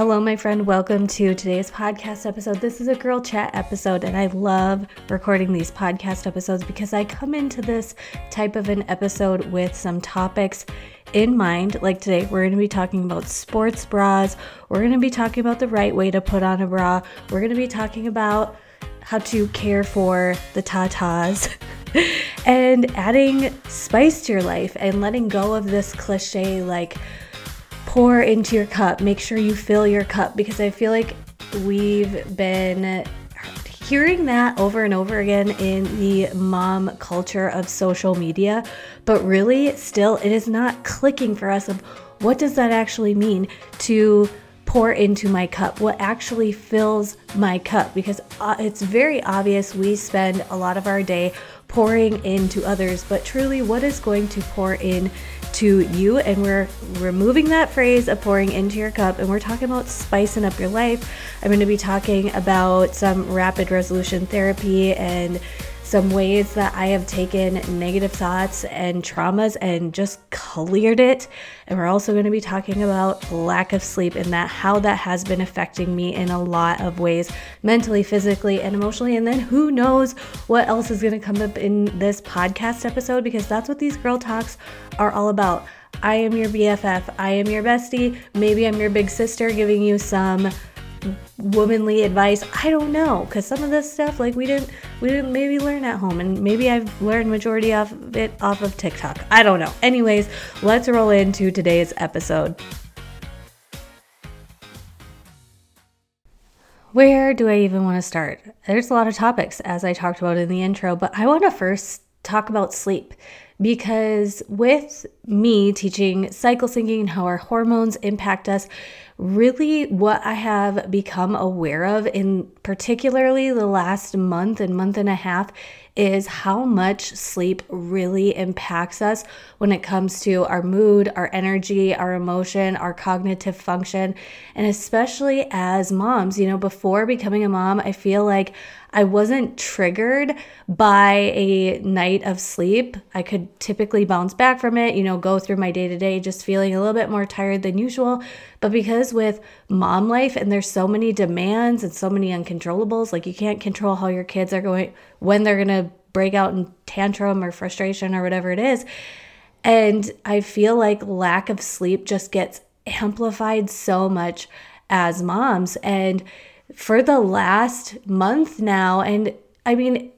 Hello, my friend. Welcome to today's podcast episode. This is a girl chat episode, and I love recording these podcast episodes because I come into this type of an episode with some topics in mind. Like today, we're going to be talking about sports bras, we're going to be talking about the right way to put on a bra, we're going to be talking about how to care for the tatas. and adding spice to your life and letting go of this cliche like pour into your cup. Make sure you fill your cup because I feel like we've been hearing that over and over again in the mom culture of social media, but really still it is not clicking for us of what does that actually mean to pour into my cup, what actually fills my cup because uh, it's very obvious we spend a lot of our day pouring into others, but truly what is going to pour in to you and we're removing that phrase of pouring into your cup and we're talking about spicing up your life. I'm going to be talking about some rapid resolution therapy and some ways that I have taken negative thoughts and traumas and just cleared it. And we're also going to be talking about lack of sleep and that how that has been affecting me in a lot of ways, mentally, physically, and emotionally. And then who knows what else is going to come up in this podcast episode because that's what these girl talks are all about. I am your BFF. I am your bestie. Maybe I'm your big sister giving you some womanly advice. I don't know because some of this stuff like we didn't we didn't maybe learn at home and maybe i've learned majority of it off of tiktok. I don't know. Anyways let's roll into today's episode. Where do i even want to start? There's a lot of topics as i talked about in the intro but i want to first talk about sleep because with me teaching cycle syncing and how our hormones impact us really what I have become aware of in particularly the last month and month and a half is how much sleep really impacts us when it comes to our mood, our energy, our emotion, our cognitive function, and especially as moms. You know, before becoming a mom, I feel like I wasn't triggered by a night of sleep. I could typically bounce back from it, you know, go through my day to day just feeling a little bit more tired than usual. But because with mom life and there's so many demands and so many uncontrollables, like you can't control how your kids are going, when they're going to break out in tantrum or frustration or whatever it is. And I feel like lack of sleep just gets amplified so much as moms. And for the last month now. And I mean,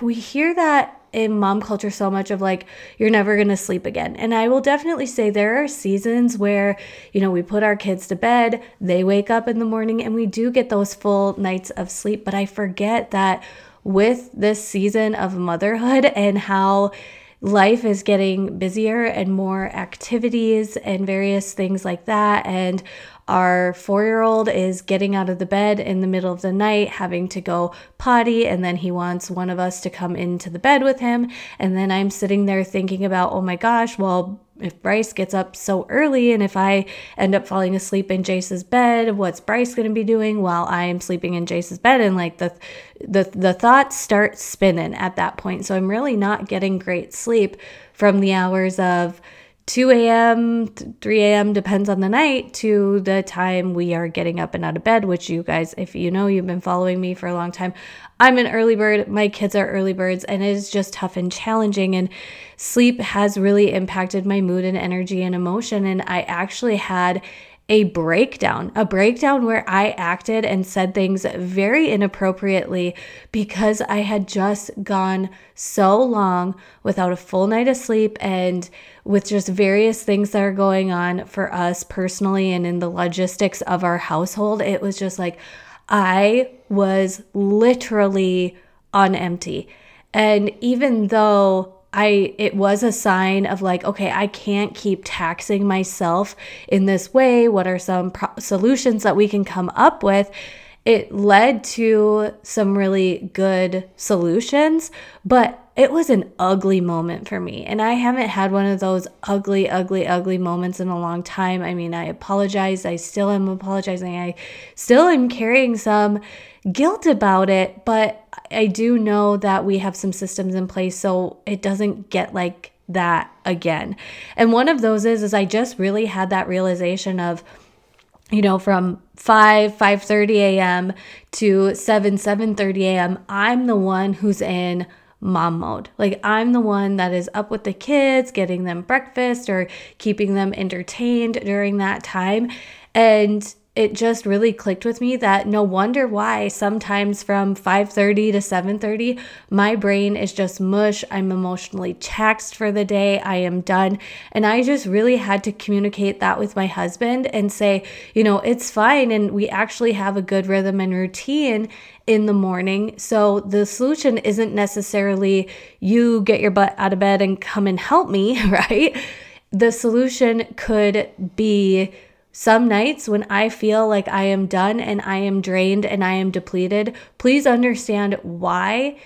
we hear that in mom culture so much of like you're never going to sleep again. And I will definitely say there are seasons where, you know, we put our kids to bed, they wake up in the morning and we do get those full nights of sleep, but I forget that with this season of motherhood and how life is getting busier and more activities and various things like that and our four year old is getting out of the bed in the middle of the night, having to go potty, and then he wants one of us to come into the bed with him. And then I'm sitting there thinking about, oh my gosh, well, if Bryce gets up so early and if I end up falling asleep in Jace's bed, what's Bryce going to be doing while I am sleeping in Jace's bed? And like the the the thoughts start spinning at that point. So I'm really not getting great sleep from the hours of 2 a.m., 3 a.m., depends on the night, to the time we are getting up and out of bed, which you guys, if you know, you've been following me for a long time. I'm an early bird. My kids are early birds, and it is just tough and challenging. And sleep has really impacted my mood and energy and emotion. And I actually had a breakdown, a breakdown where I acted and said things very inappropriately because I had just gone so long without a full night of sleep and with just various things that are going on for us personally and in the logistics of our household. It was just like I was literally on empty. And even though I it was a sign of like okay I can't keep taxing myself in this way. What are some pro- solutions that we can come up with? It led to some really good solutions but it was an ugly moment for me. And I haven't had one of those ugly ugly ugly moments in a long time. I mean I apologize. I still am apologizing. I still am carrying some guilt about it but I do know that we have some systems in place so it doesn't get like that again. And one of those is is I just really had that realization of you know, from 5 5:30 a.m. to 7 7:30 a.m. I'm the one who's in mom mode. Like I'm the one that is up with the kids, getting them breakfast or keeping them entertained during that time. And it just really clicked with me that no wonder why sometimes from 5:30 to 7:30 my brain is just mush. I'm emotionally taxed for the day. I am done. And I just really had to communicate that with my husband and say, you know, it's fine and we actually have a good rhythm and routine in the morning. So the solution isn't necessarily you get your butt out of bed and come and help me, right? The solution could be some nights when I feel like I am done and I am drained and I am depleted, please understand why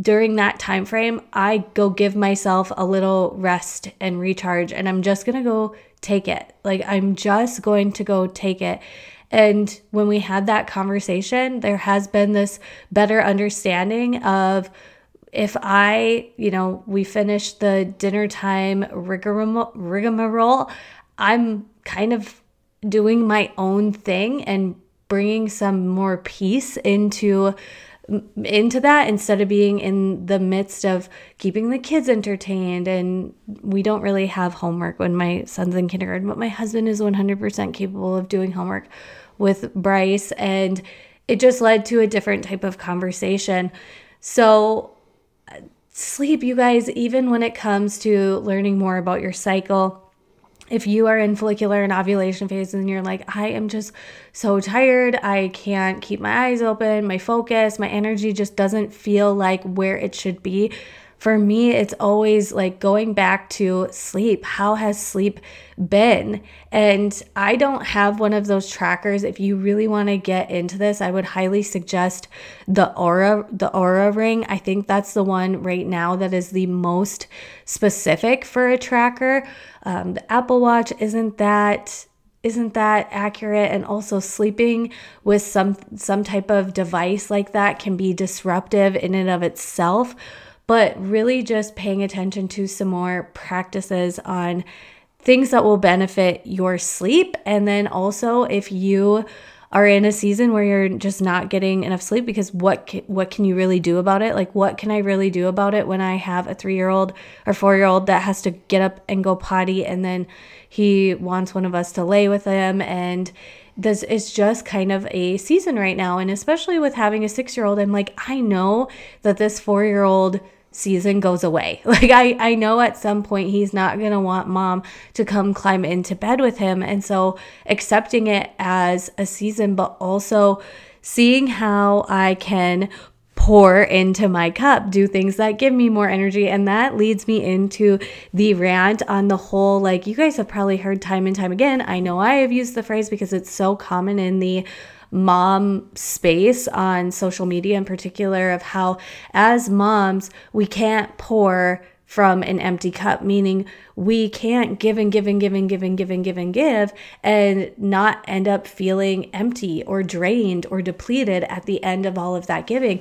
during that time frame I go give myself a little rest and recharge and I'm just going to go take it. Like I'm just going to go take it. And when we had that conversation, there has been this better understanding of if I, you know, we finish the dinner time rigmarole, I'm kind of doing my own thing and bringing some more peace into into that instead of being in the midst of keeping the kids entertained. And we don't really have homework when my son's in kindergarten but my husband is 100% capable of doing homework with Bryce. And it just led to a different type of conversation. So uh, sleep you guys even when it comes to learning more about your cycle if you are in follicular and ovulation phase and you're like, I am just so tired, I can't keep my eyes open, my focus, my energy just doesn't feel like where it should be, for me, it's always like going back to sleep. How has sleep been? And I don't have one of those trackers. If you really want to get into this, I would highly suggest the Oura the Oura ring. I think that's the one right now that is the most specific for a tracker. Um, the Apple Watch isn't that isn't that accurate and also sleeping with some some type of device like that can be disruptive in and of itself but really just paying attention to some more practices on things that will benefit your sleep. And then also, if you are in a season where you're just not getting enough sleep because what can, what can you really do about it like what can i really do about it when i have a 3-year-old or 4-year-old that has to get up and go potty and then he wants one of us to lay with him and this is just kind of a season right now and especially with having a 6-year-old I'm like I know that this 4-year-old season goes away. Like I I know at some point he's not going to want mom to come climb into bed with him and so accepting it as a season but also seeing how I can pour into my cup, do things that give me more energy. And that leads me into the rant on the whole. Like, you guys have probably heard time and time again. I know I have used the phrase because it's so common in the mom space on social media in particular of how as moms we can't pour from an empty cup, meaning we can't give and give and give and give and give and give and give and not end up feeling empty or drained or depleted at the end of all of that giving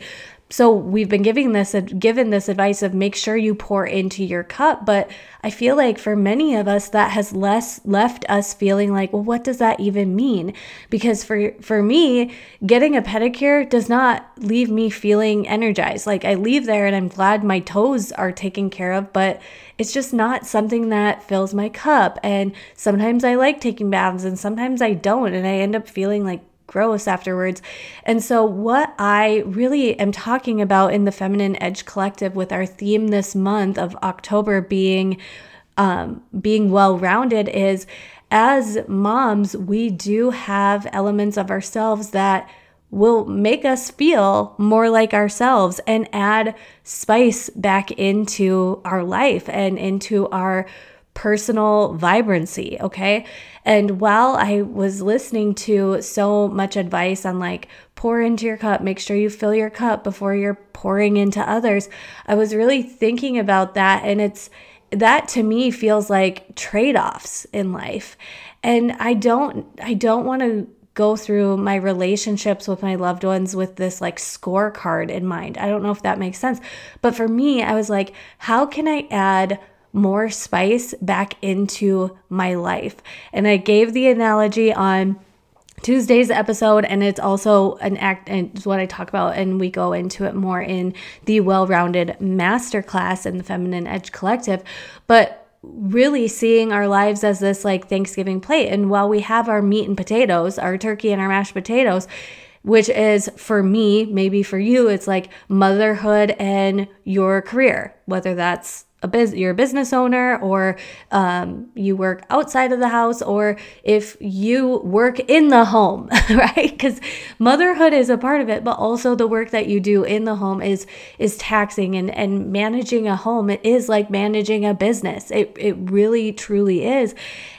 so we've been giving this given this advice of make sure you pour into your cup but i feel like for many of us that has less left us feeling like well what does that even mean? Because for for me getting a pedicure does not leave me feeling energized. Like i leave there and i'm glad my toes are taken care of but it's just not something that fills my cup. And sometimes i like taking baths and sometimes i don't. And i end up feeling like gross afterwards. And so, what I really am talking about in the Feminine Edge Collective with our theme this month of October being um, being well rounded is as moms, we do have elements of ourselves that will make us feel more like ourselves and add spice back into our life and into our personal vibrancy. Okay. And while I was listening to so much advice on like pour into your cup, make sure you fill your cup before you're pouring into others, I was really thinking about that. And it's that to me feels like trade offs in life. And I don't, I don't want to go through my relationships with my loved ones with this like scorecard in mind. I don't know if that makes sense. But for me, I was like, how can I add more spice back into my life. And I gave the analogy on Tuesday's episode, and it's also an act, and it's what I talk about, and we go into it more in the well rounded masterclass in the Feminine Edge Collective. But really seeing our lives as this like Thanksgiving plate. And while we have our meat and potatoes, our turkey and our mashed potatoes, which is for me, maybe for you, it's like motherhood and your career, whether that's a biz- you're a business owner or um, you work outside of the house or if you work in the home right? Because motherhood is a part of it but also the work that you do in the home is is taxing and and managing a home it is like managing a business. It, it really truly is.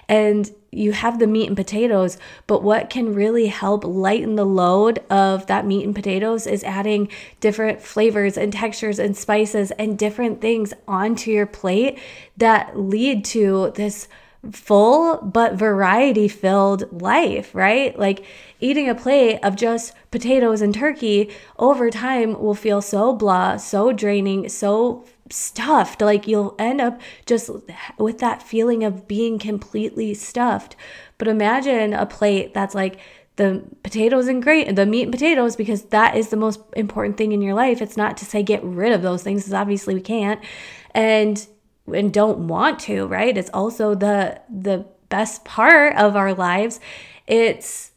And you have the meat and potatoes, but what can really help lighten the load of that meat and potatoes is adding different flavors and textures and spices and different things onto your plate that lead to this full but variety filled life, right? Like eating a plate of just potatoes and turkey over time will feel so blah, so draining, so stuffed. Like you'll end up just with that feeling of being completely stuffed. But imagine a plate that's like the potatoes and great the meat and potatoes because that is the most important thing in your life. It's not to say get rid of those things because obviously we can't and and don't want to, right? It's also the the best part of our lives. It's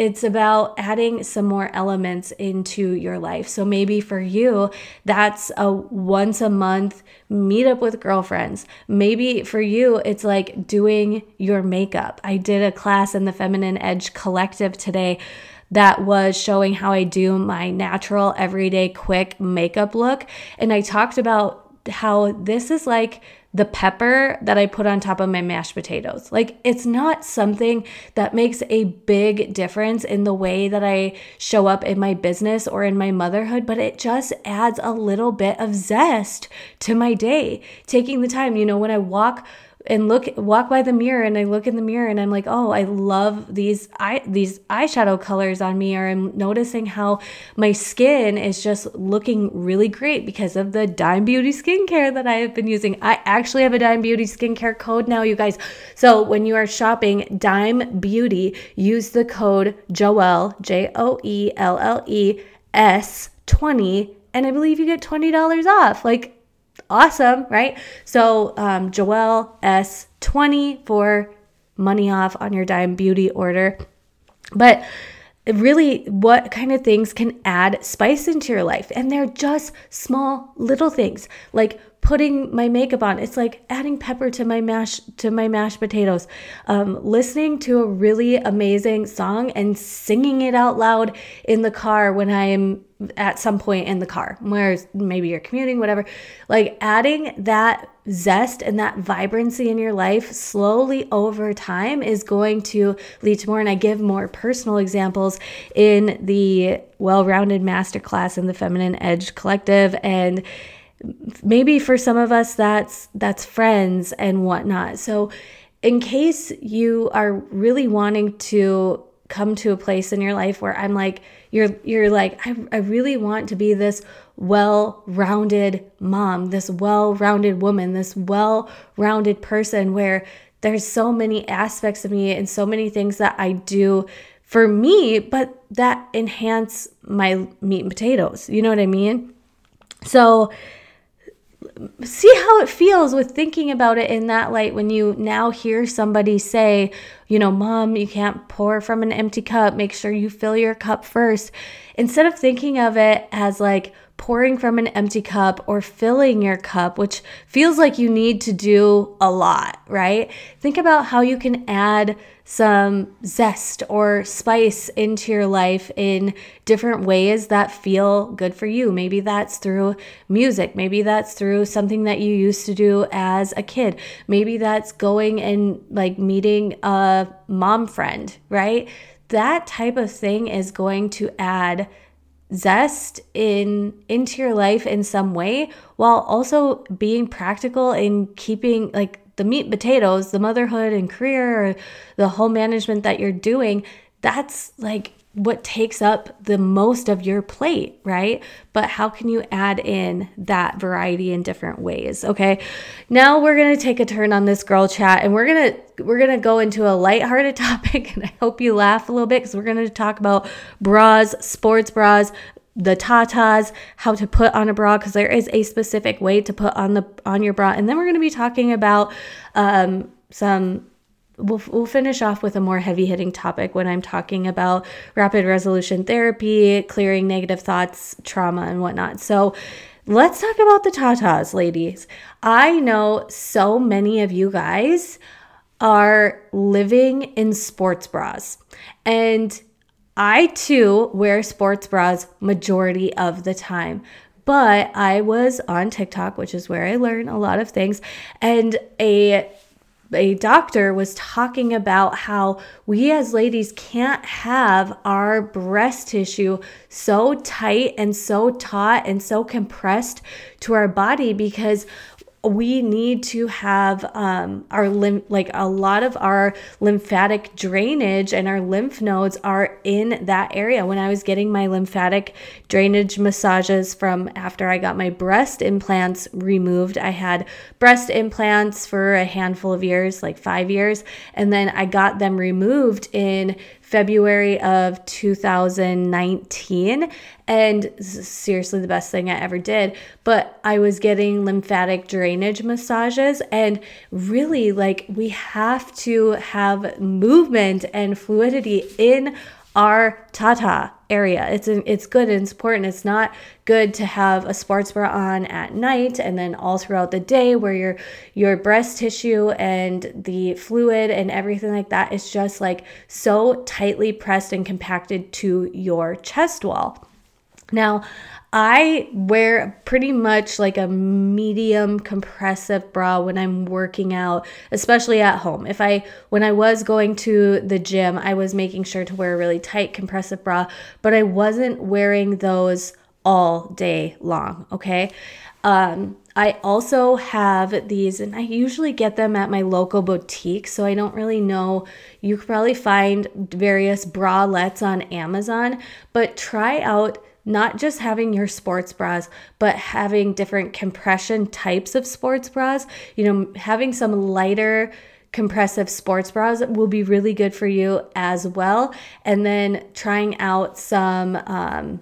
it's about adding some more elements into your life. So maybe for you, that's a once a month meet up with girlfriends. Maybe for you, it's like doing your makeup. I did a class in the Feminine Edge Collective today that was showing how I do my natural, everyday, quick makeup look. And I talked about how this is like the pepper that I put on top of my mashed potatoes. Like, it's not something that makes a big difference in the way that I show up in my business or in my motherhood, but it just adds a little bit of zest to my day. Taking the time, you know, when I walk and look walk by the mirror and I look in the mirror and I'm like, "Oh, I love these eye these eyeshadow colors on me." Or I'm noticing how my skin is just looking really great because of the Dime Beauty skincare that I have been using. I actually have a Dime Beauty skincare code now, you guys. So, when you are shopping Dime Beauty, use the code Joelle, J O E L L E S 20 and I believe you get $20 off. Like awesome, right? So, um, Joelle S20 for money off on your Dime Beauty order. But really, what kind of things can add spice into your life? And they're just small little things like putting my makeup on. It's like adding pepper to my mash to my mashed potatoes. Um, listening to a really amazing song and singing it out loud in the car when i'm at some point in the car where maybe you're commuting whatever. Like adding that zest and that vibrancy in your life slowly over time is going to lead to more. And i give more personal examples in the well-rounded masterclass in the feminine edge collective. And maybe for some of us that's that's friends and whatnot. So in case you are really wanting to come to a place in your life where i'm like you're you're like i, I really want to be this well-rounded mom this well-rounded woman this well-rounded person where there's so many aspects of me and so many things that i do for me but that enhance my meat and potatoes. You know what i mean? So see how it feels with thinking about it in that light when you now hear somebody say, you know, mom, you can't pour from an empty cup. Make sure you fill your cup first. Instead of thinking of it as like pouring from an empty cup or filling your cup, which feels like you need to do a lot, right? Think about how you can add some zest or spice into your life in different ways that feel good for you. Maybe that's through music. Maybe that's through something that you used to do as a kid. Maybe that's going and like meeting a mom friend, right? That type of thing is going to add zest in into your life in some way while also being practical in keeping like the meat potatoes, the motherhood and career, the home management that you're doing, that's like what takes up the most of your plate, right? But how can you add in that variety in different ways? Okay. Now we're going to take a turn on this girl chat and we're going to we're gonna go into a lighthearted topic, and I hope you laugh a little bit because we're gonna talk about bras, sports bras, the tatas, how to put on a bra because there is a specific way to put on the on your bra, and then we're gonna be talking about um, some we'll, we'll finish off with a more heavy hitting topic when I'm talking about rapid resolution therapy, clearing negative thoughts, trauma, and whatnot. So, let's talk about the tatas, ladies. I know so many of you guys are living in sports bras. And I too wear sports bras majority of the time. But I was on TikTok, which is where I learn a lot of things, and a a doctor was talking about how we as ladies can't have our breast tissue so tight and so taut and so compressed to our body because we need to have um, our lymph, like a lot of our lymphatic drainage and our lymph nodes are in that area. When I was getting my lymphatic drainage massages from after I got my breast implants removed, I had breast implants for a handful of years, like five years, and then I got them removed in February of 2019. And seriously, the best thing I ever did. But I was getting lymphatic drainage massages, and really, like, we have to have movement and fluidity in our tata area. It's it's good and it's important. It's not good to have a sports bra on at night and then all throughout the day where your your breast tissue and the fluid and everything like that is just like so tightly pressed and compacted to your chest wall. Now, I wear pretty much like a medium compressive bra when I'm working out, especially at home. If I when I was going to the gym, I was making sure to wear a really tight compressive bra, but I wasn't wearing those all day long, okay? Um I also have these, and I usually get them at my local boutique, so I don't really know. You could probably find various bralettes on Amazon, but try out not just having your sports bras, but having different compression types of sports bras. You know, having some lighter compressive sports bras will be really good for you as well. And then trying out some, um,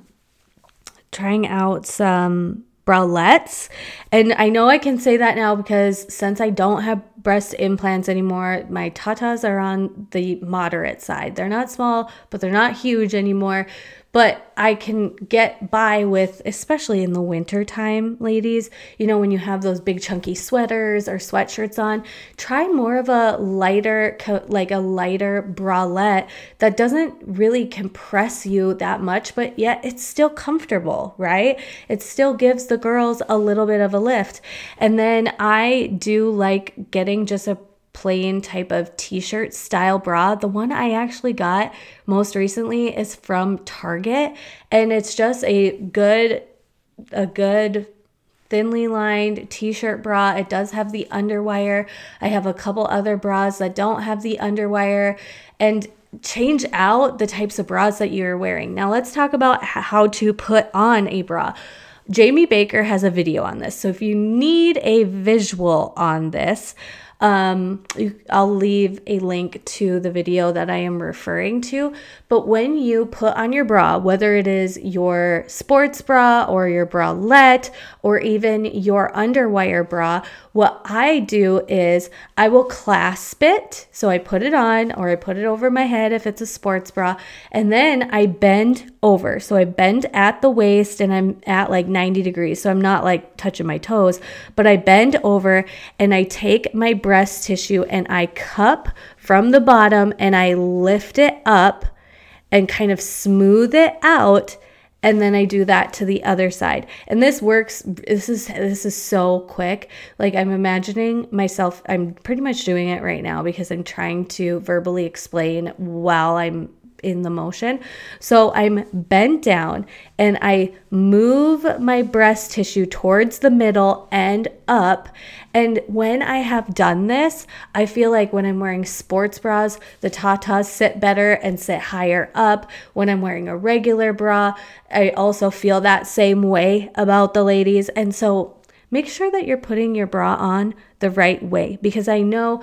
trying out some bralettes. And I know I can say that now because since I don't have breast implants anymore, my tatas are on the moderate side. They're not small, but they're not huge anymore but I can get by with, especially in the winter time, ladies, you know, when you have those big chunky sweaters or sweatshirts on, try more of a lighter, like a lighter bralette that doesn't really compress you that much, but yet it's still comfortable, right? It still gives the girls a little bit of a lift. And then I do like getting just a plain type of t-shirt style bra. The one I actually got most recently is from Target and it's just a good a good thinly lined t-shirt bra. It does have the underwire. I have a couple other bras that don't have the underwire and change out the types of bras that you're wearing. Now let's talk about how to put on a bra. Jamie Baker has a video on this. So if you need a visual on this, um, I'll leave a link to the video that I am referring to. But when you put on your bra, whether it is your sports bra or your bralette or even your underwire bra, what I do is I will clasp it. So I put it on or I put it over my head if it's a sports bra, and then I bend over. So I bend at the waist and I'm at like 90 degrees. So I'm not like touching my toes, but I bend over and I take my breast tissue and I cup from the bottom and I lift it up and kind of smooth it out and then I do that to the other side. And this works this is this is so quick. Like I'm imagining myself I'm pretty much doing it right now because I'm trying to verbally explain while I'm in the motion. So I'm bent down and I move my breast tissue towards the middle and up. And when I have done this, I feel like when I'm wearing sports bras, the tatas sit better and sit higher up. When I'm wearing a regular bra, I also feel that same way about the ladies. And so make sure that you're putting your bra on the right way because I know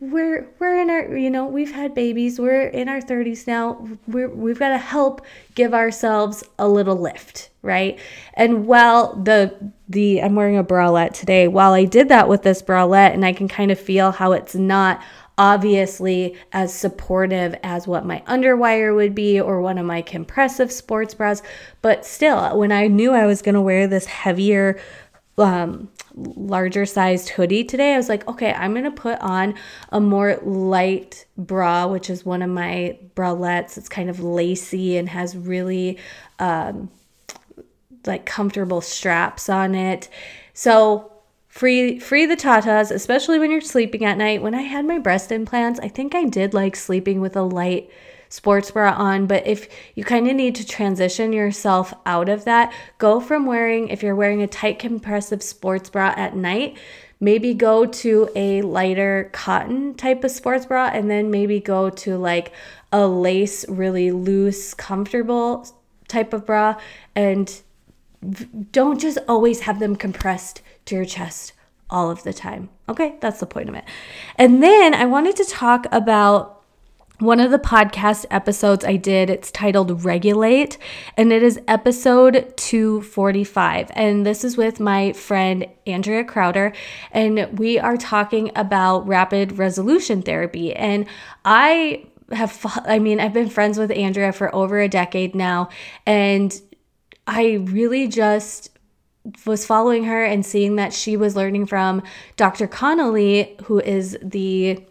we're we're in our you know we've had babies we're in our 30s now we're, we've got to help give ourselves a little lift right? And while the the i'm wearing a bralette today while i did that with this bralette and i can kind of feel how it's not obviously as supportive as what my underwire would be or one of my compressive sports bras but still when i knew i was going to wear this heavier um, larger sized hoodie today, I was like, okay, I'm gonna put on a more light bra, which is one of my bralettes. It's kind of lacy and has really um, like comfortable straps on it. So free free the tatas, especially when you're sleeping at night. When I had my breast implants, I think I did like sleeping with a light sports bra on. But if you kind of need to transition yourself out of that, go from wearing, if you're wearing a tight compressive sports bra at night, maybe go to a lighter cotton type of sports bra and then maybe go to like a lace, really loose, comfortable type of bra. And don't just always have them compressed to your chest all of the time. Okay, that's the point of it. And then I wanted to talk about one of the podcast episodes I did, it's titled Regulate, and it is episode 245. And this is with my friend Andrea Crowder, and we are talking about rapid resolution therapy. And I have, I mean, I've been friends with Andrea for over a decade now, and I really just was following her and seeing that she was learning from Dr. Connelly, who is the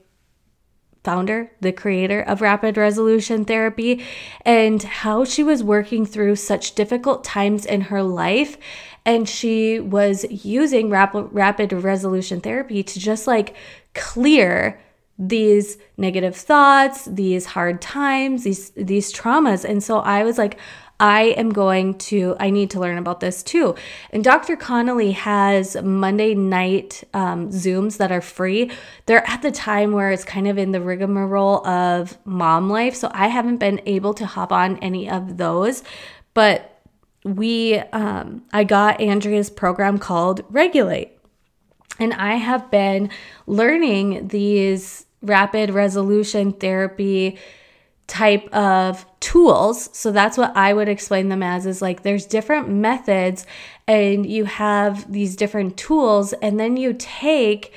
founder, the creator of rapid resolution therapy, and how she was working through such difficult times in her life. And she was using rapid, rapid resolution therapy to just like clear these negative thoughts, these hard times, these these traumas. And so I was like, I am going to, I need to learn about this too. And Dr. Connelly has Monday night um, Zooms that are free. They're at the time where it's kind of in the rigmarole of mom life. So I haven't been able to hop on any of those. But we, um, I got Andrea's program called Regulate. And I have been learning these rapid resolution therapy type of tools. So that's what I would explain them as is like there's different methods and you have these different tools and then you take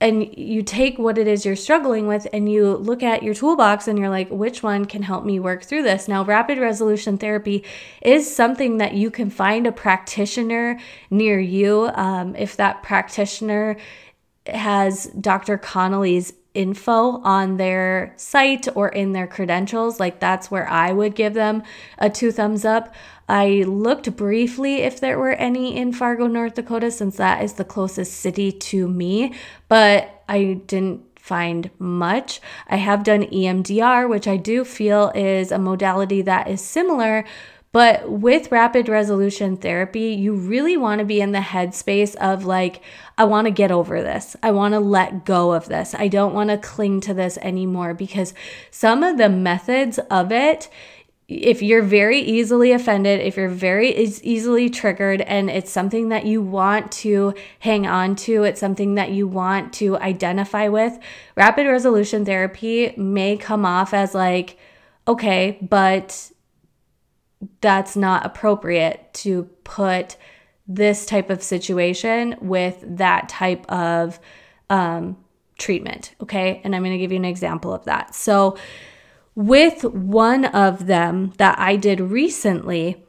and you take what it is you're struggling with and you look at your toolbox and you're like which one can help me work through this now rapid resolution therapy is something that you can find a practitioner near you um, if that practitioner has dr connelly's info on their site or in their credentials. Like that's where I would give them a two thumbs up. I looked briefly if there were any in Fargo, North Dakota, since that is the closest city to me, but I didn't find much. I have done EMDR, which I do feel is a modality that is similar, but with rapid resolution therapy, you really want to be in the headspace of like, I want to get over this. I want to let go of this. I don't want to cling to this anymore because some of the methods of it, if you're very easily offended, if you're very easily triggered, and it's something that you want to hang on to, it's something that you want to identify with, rapid resolution therapy may come off as like, okay, but that's not appropriate to put this type of situation with that type of um, treatment. Okay. And I'm going to give you an example of that. So, with one of them that I did recently,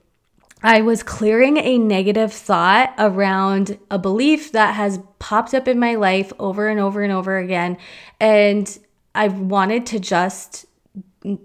I was clearing a negative thought around a belief that has popped up in my life over and over and over again. And I wanted to just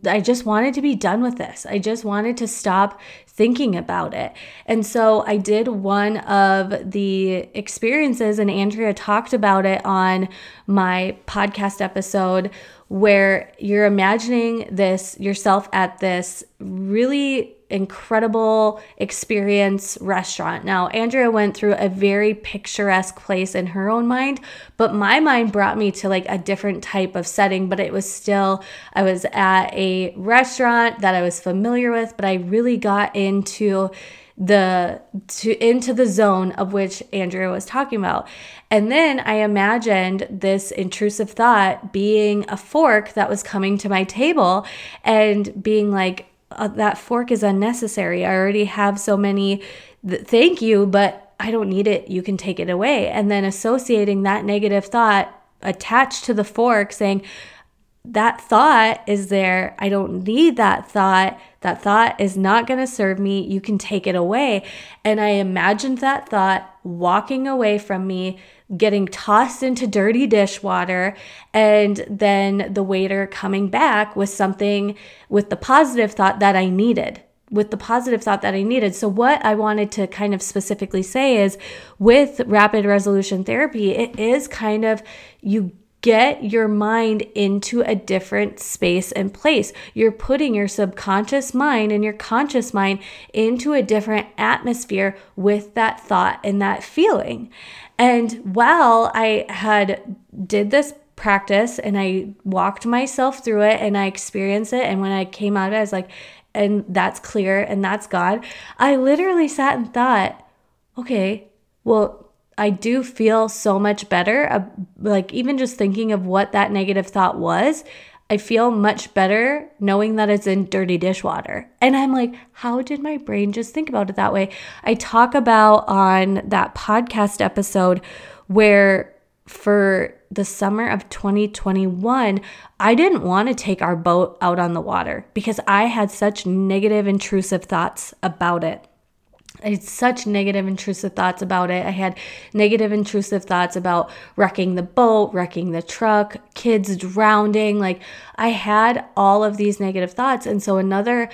I just wanted to be done with this. I just wanted to stop thinking about it. And so I did one of the experiences, and Andrea talked about it on my podcast episode where you're imagining this yourself at this really incredible experience restaurant. Now, Andrea went through a very picturesque place in her own mind, but my mind brought me to like a different type of setting, but it was still, I was at a restaurant that I was familiar with, but I really got into the to into the zone of which Andrea was talking about. And then I imagined this intrusive thought being a fork that was coming to my table and being like uh, that fork is unnecessary. I already have so many th- thank you, but I don't need it. You can take it away. And then associating that negative thought attached to the fork saying that thought is there. I don't need that thought. That thought is not going to serve me. You can take it away. And I imagined that thought walking away from me, getting tossed into dirty dishwater, and then the waiter coming back with something with the positive thought that I needed with the positive thought that I needed. So, what I wanted to kind of specifically say is with rapid resolution therapy, it is kind of you get your mind into a different space and place. You're putting your subconscious mind and your conscious mind into a different atmosphere with that thought and that feeling. And while I had did this practice and I walked myself through it and I experienced it and when I came out of it I was like and that's clear and that's God. I literally sat and thought, okay, well I do feel so much better. Like, even just thinking of what that negative thought was, I feel much better knowing that it's in dirty dishwater. And I'm like, how did my brain just think about it that way? I talk about on that podcast episode where for the summer of 2021, I didn't want to take our boat out on the water because I had such negative, intrusive thoughts about it. I had such negative, intrusive thoughts about it. I had negative, intrusive thoughts about wrecking the boat, wrecking the truck, kids drowning. Like I had all of these negative thoughts. And so another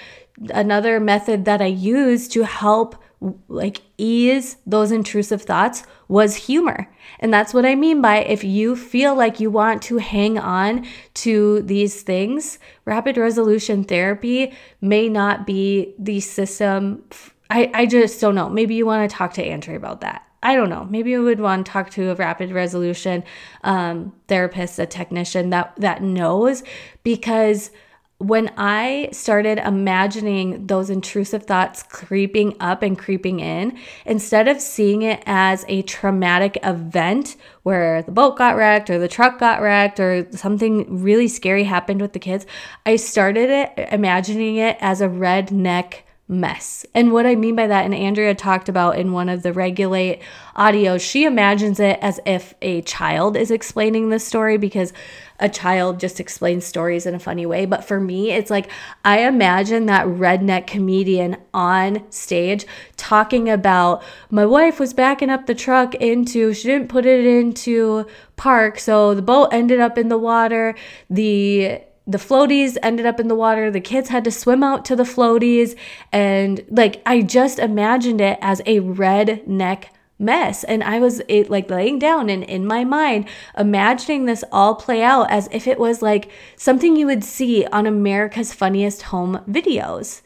another method that I used to help like ease those intrusive thoughts was humor. And that's what I mean by if you feel like you want to hang on to these things, rapid resolution therapy may not be the system I, I just don't know. Maybe you want to talk to Andrea about that. I don't know. Maybe you would want to talk to a rapid resolution um, therapist, a technician that that knows, because when I started imagining those intrusive thoughts creeping up and creeping in, instead of seeing it as a traumatic event where the boat got wrecked or the truck got wrecked or something really scary happened with the kids, I started it imagining it as a redneck mess. And what I mean by that, and Andrea talked about in one of the regulate audios, she imagines it as if a child is explaining this story because a child just explains stories in a funny way. But for me, it's like I imagine that redneck comedian on stage talking about my wife was backing up the truck into, she didn't put it into park. So the boat ended up in the water. The the floaties ended up in the water. The kids had to swim out to the floaties. And like, I just imagined it as a redneck mess. And I was it, like laying down and in my mind, imagining this all play out as if it was like something you would see on America's Funniest Home videos.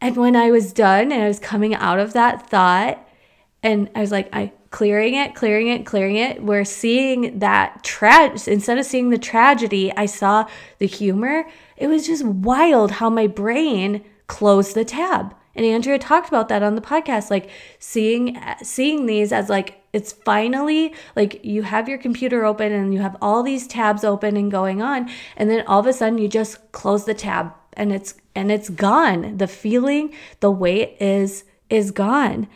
And when I was done and I was coming out of that thought, and I was like, I clearing it, clearing it, clearing it. We're seeing that tra- instead of seeing the tragedy, I saw the humor. It was just wild how my brain closed the tab. And Andrea talked about that on the podcast like seeing seeing these as like it's finally like you have your computer open and you have all these tabs open and going on and then all of a sudden you just close the tab and it's and it's gone. The feeling, the weight is is gone.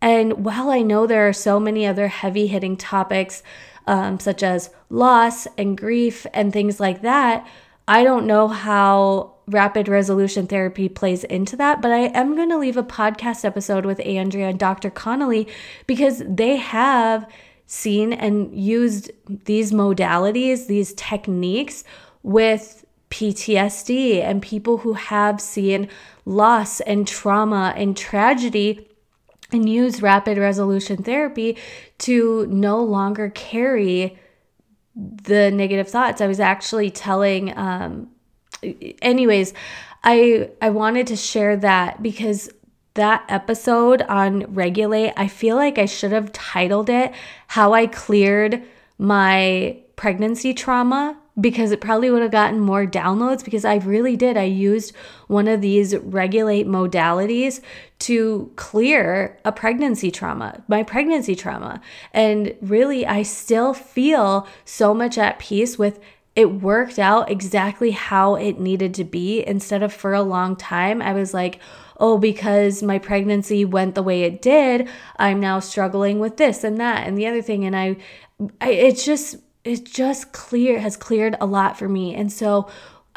And while I know there are so many other heavy hitting topics, um, such as loss and grief and things like that, I don't know how rapid resolution therapy plays into that, but I am going to leave a podcast episode with Andrea and Dr. Connelly because they have seen and used these modalities, these techniques with PTSD and people who have seen loss and trauma and tragedy and use rapid resolution therapy to no longer carry the negative thoughts. I was actually telling, um, anyways, I I wanted to share that because that episode on regulate, I feel like I should have titled it how I cleared my pregnancy trauma because it probably would have gotten more downloads because I really did. I used one of these regulate modalities to clear a pregnancy trauma, my pregnancy trauma. And really, I still feel so much at peace with it worked out exactly how it needed to be instead of for a long time. I was like, oh, because my pregnancy went the way it did, I'm now struggling with this and that and the other thing. And I, I it's just it just clear has cleared a lot for me. And so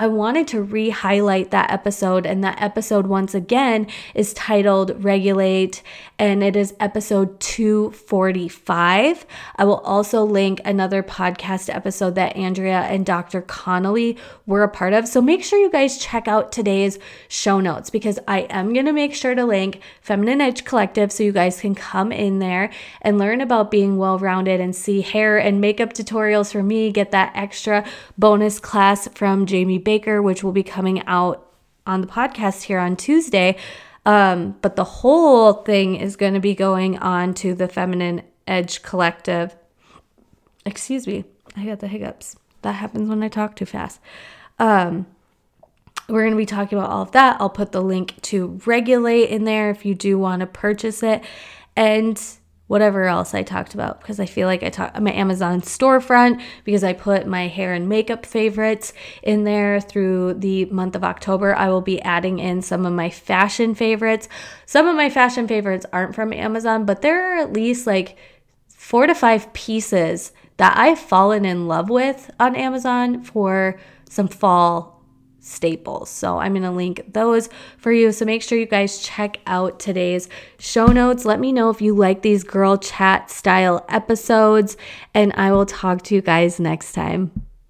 I wanted to re highlight that episode, and that episode, once again, is titled Regulate, and it is episode 245. I will also link another podcast episode that Andrea and Dr. Connelly were a part of. So make sure you guys check out today's show notes because I am going to make sure to link Feminine Edge Collective so you guys can come in there and learn about being well rounded and see hair and makeup tutorials from me, get that extra bonus class from Jamie Baker Baker, which will be coming out on the podcast here on Tuesday. Um, but the whole thing is going to be going on to the Feminine Edge Collective. Excuse me, I got the hiccups. That happens when I talk too fast. Um, we're going to be talking about all of that. I'll put the link to Regulate in there if you do want to purchase it. And whatever else I talked about because I feel like I talked my Amazon storefront because I put my hair and makeup favorites in there through the month of October. I will be adding in some of my fashion favorites. Some of my fashion favorites aren't from Amazon, but there are at least like four to five pieces that I've fallen in love with on Amazon for some fall staples. So I'm going to link those for you. So make sure you guys check out today's show notes. Let me know if you like these girl chat style episodes, and I will talk to you guys next time.